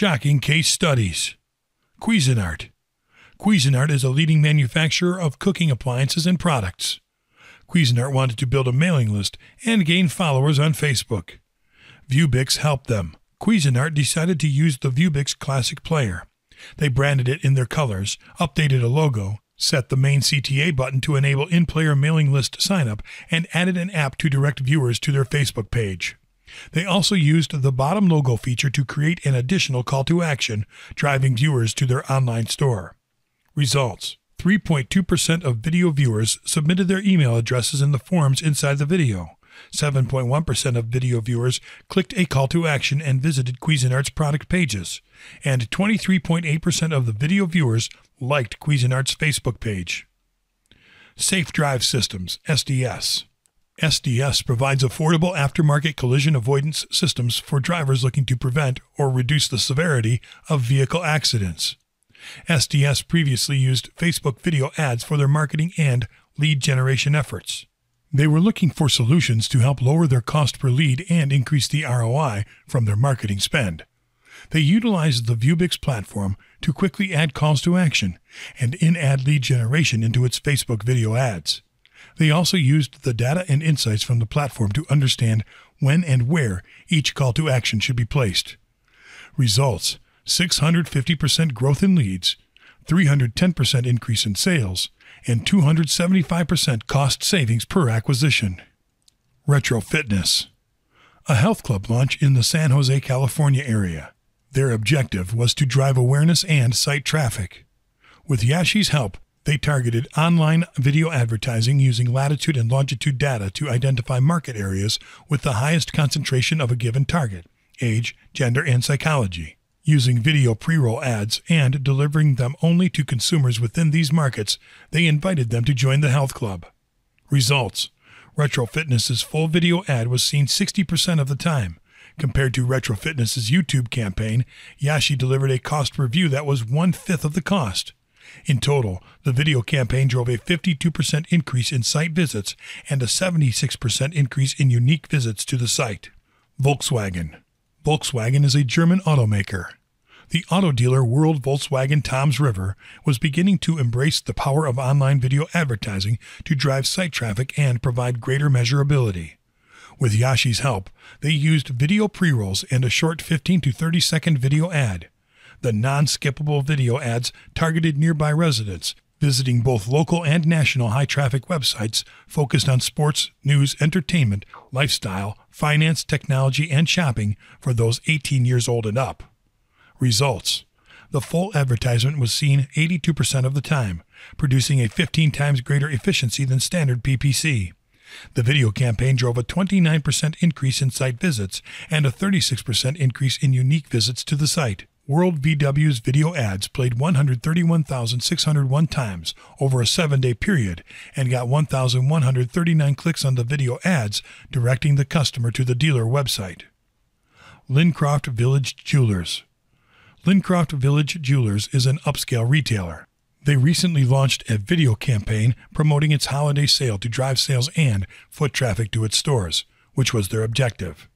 Shocking case studies. Cuisinart. Cuisinart is a leading manufacturer of cooking appliances and products. Cuisinart wanted to build a mailing list and gain followers on Facebook. Viewbix helped them. Cuisinart decided to use the Viewbix Classic Player. They branded it in their colors, updated a logo, set the main CTA button to enable in player mailing list signup, and added an app to direct viewers to their Facebook page. They also used the bottom logo feature to create an additional call to action, driving viewers to their online store. Results 3.2% of video viewers submitted their email addresses in the forms inside the video. 7.1% of video viewers clicked a call to action and visited Cuisinart's product pages. And 23.8% of the video viewers liked Cuisinart's Facebook page. Safe Drive Systems, SDS. SDS provides affordable aftermarket collision avoidance systems for drivers looking to prevent or reduce the severity of vehicle accidents. SDS previously used Facebook video ads for their marketing and lead generation efforts. They were looking for solutions to help lower their cost per lead and increase the ROI from their marketing spend. They utilized the Viewbix platform to quickly add calls to action and in ad lead generation into its Facebook video ads. They also used the data and insights from the platform to understand when and where each call to action should be placed. Results 650% growth in leads, 310% increase in sales, and 275% cost savings per acquisition. Retro Fitness A health club launch in the San Jose, California area. Their objective was to drive awareness and site traffic. With Yashi's help, they targeted online video advertising using latitude and longitude data to identify market areas with the highest concentration of a given target, age, gender, and psychology. Using video pre roll ads and delivering them only to consumers within these markets, they invited them to join the health club. Results Retro Fitness's full video ad was seen 60% of the time. Compared to Retro Fitness's YouTube campaign, Yashi delivered a cost per view that was one fifth of the cost. In total, the video campaign drove a 52% increase in site visits and a 76% increase in unique visits to the site. Volkswagen. Volkswagen is a German automaker. The auto dealer World Volkswagen Toms River was beginning to embrace the power of online video advertising to drive site traffic and provide greater measurability. With Yashi's help, they used video pre rolls and a short 15 to 30 second video ad. The non skippable video ads targeted nearby residents, visiting both local and national high traffic websites focused on sports, news, entertainment, lifestyle, finance, technology, and shopping for those 18 years old and up. Results The full advertisement was seen 82% of the time, producing a 15 times greater efficiency than standard PPC. The video campaign drove a 29% increase in site visits and a 36% increase in unique visits to the site. World VW's video ads played 131,601 times over a seven day period and got 1,139 clicks on the video ads, directing the customer to the dealer website. Lincroft Village Jewelers Lincroft Village Jewelers is an upscale retailer. They recently launched a video campaign promoting its holiday sale to drive sales and foot traffic to its stores, which was their objective.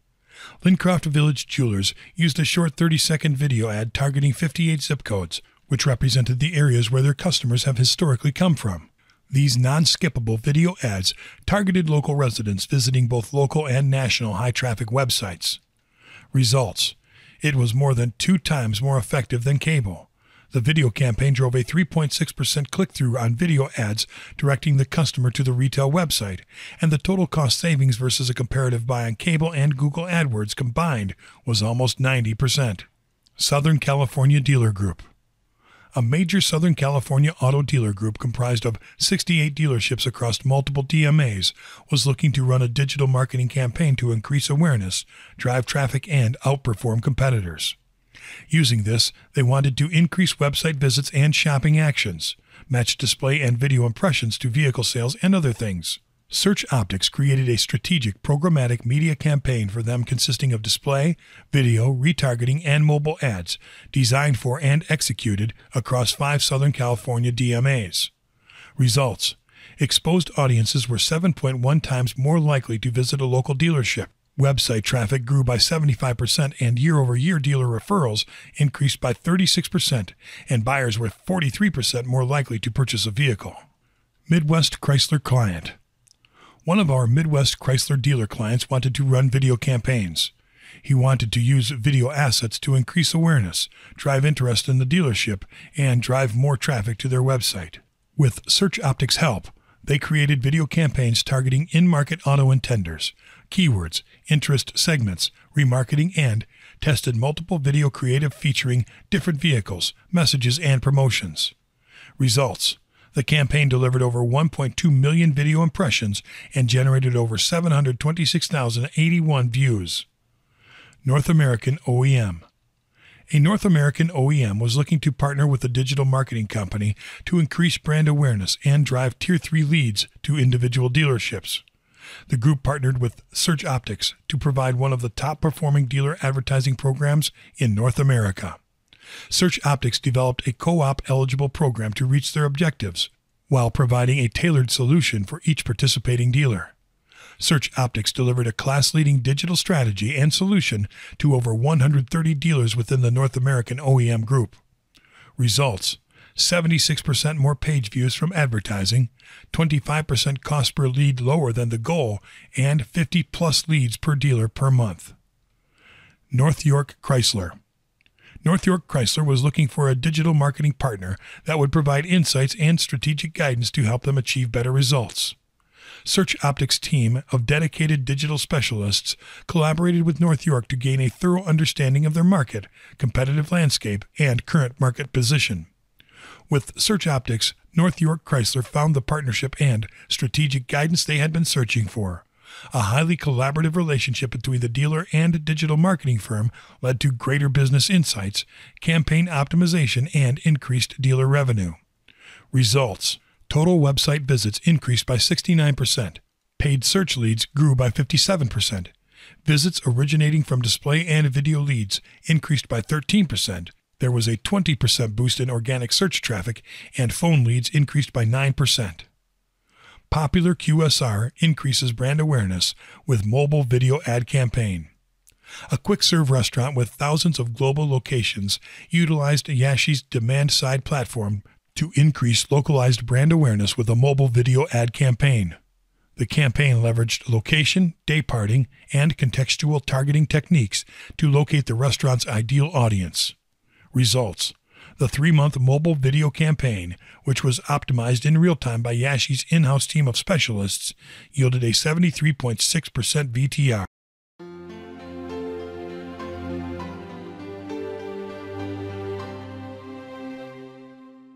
Lincroft Village Jewelers used a short 30 second video ad targeting 58 zip codes, which represented the areas where their customers have historically come from. These non skippable video ads targeted local residents visiting both local and national high traffic websites. Results It was more than two times more effective than cable. The video campaign drove a 3.6% click through on video ads, directing the customer to the retail website, and the total cost savings versus a comparative buy on cable and Google AdWords combined was almost 90%. Southern California Dealer Group a major Southern California auto dealer group comprised of 68 dealerships across multiple DMAs was looking to run a digital marketing campaign to increase awareness, drive traffic, and outperform competitors. Using this, they wanted to increase website visits and shopping actions, match display and video impressions to vehicle sales, and other things. Search Optics created a strategic programmatic media campaign for them consisting of display, video, retargeting, and mobile ads designed for and executed across five Southern California DMAs. Results Exposed audiences were 7.1 times more likely to visit a local dealership. Website traffic grew by 75% and year over year dealer referrals increased by 36%, and buyers were 43% more likely to purchase a vehicle. Midwest Chrysler Client One of our Midwest Chrysler dealer clients wanted to run video campaigns. He wanted to use video assets to increase awareness, drive interest in the dealership, and drive more traffic to their website. With Search Optics' help, they created video campaigns targeting in market auto intenders, keywords, interest segments, remarketing, and tested multiple video creative featuring different vehicles, messages, and promotions. Results The campaign delivered over 1.2 million video impressions and generated over 726,081 views. North American OEM a North American OEM was looking to partner with a digital marketing company to increase brand awareness and drive Tier 3 leads to individual dealerships. The group partnered with Search Optics to provide one of the top performing dealer advertising programs in North America. Search Optics developed a co op eligible program to reach their objectives while providing a tailored solution for each participating dealer. Search Optics delivered a class leading digital strategy and solution to over 130 dealers within the North American OEM group. Results 76% more page views from advertising, 25% cost per lead lower than the goal, and 50 plus leads per dealer per month. North York Chrysler. North York Chrysler was looking for a digital marketing partner that would provide insights and strategic guidance to help them achieve better results. Search Optics team of dedicated digital specialists collaborated with North York to gain a thorough understanding of their market, competitive landscape, and current market position. With Search Optics, North York Chrysler found the partnership and strategic guidance they had been searching for. A highly collaborative relationship between the dealer and digital marketing firm led to greater business insights, campaign optimization, and increased dealer revenue. Results Total website visits increased by 69%. Paid search leads grew by 57%. Visits originating from display and video leads increased by 13%. There was a 20% boost in organic search traffic, and phone leads increased by 9%. Popular QSR increases brand awareness with mobile video ad campaign. A quick serve restaurant with thousands of global locations utilized Yashi's demand side platform to increase localized brand awareness with a mobile video ad campaign. The campaign leveraged location, day parting, and contextual targeting techniques to locate the restaurant's ideal audience. Results The three month mobile video campaign, which was optimized in real time by Yashi's in house team of specialists, yielded a 73.6% VTR.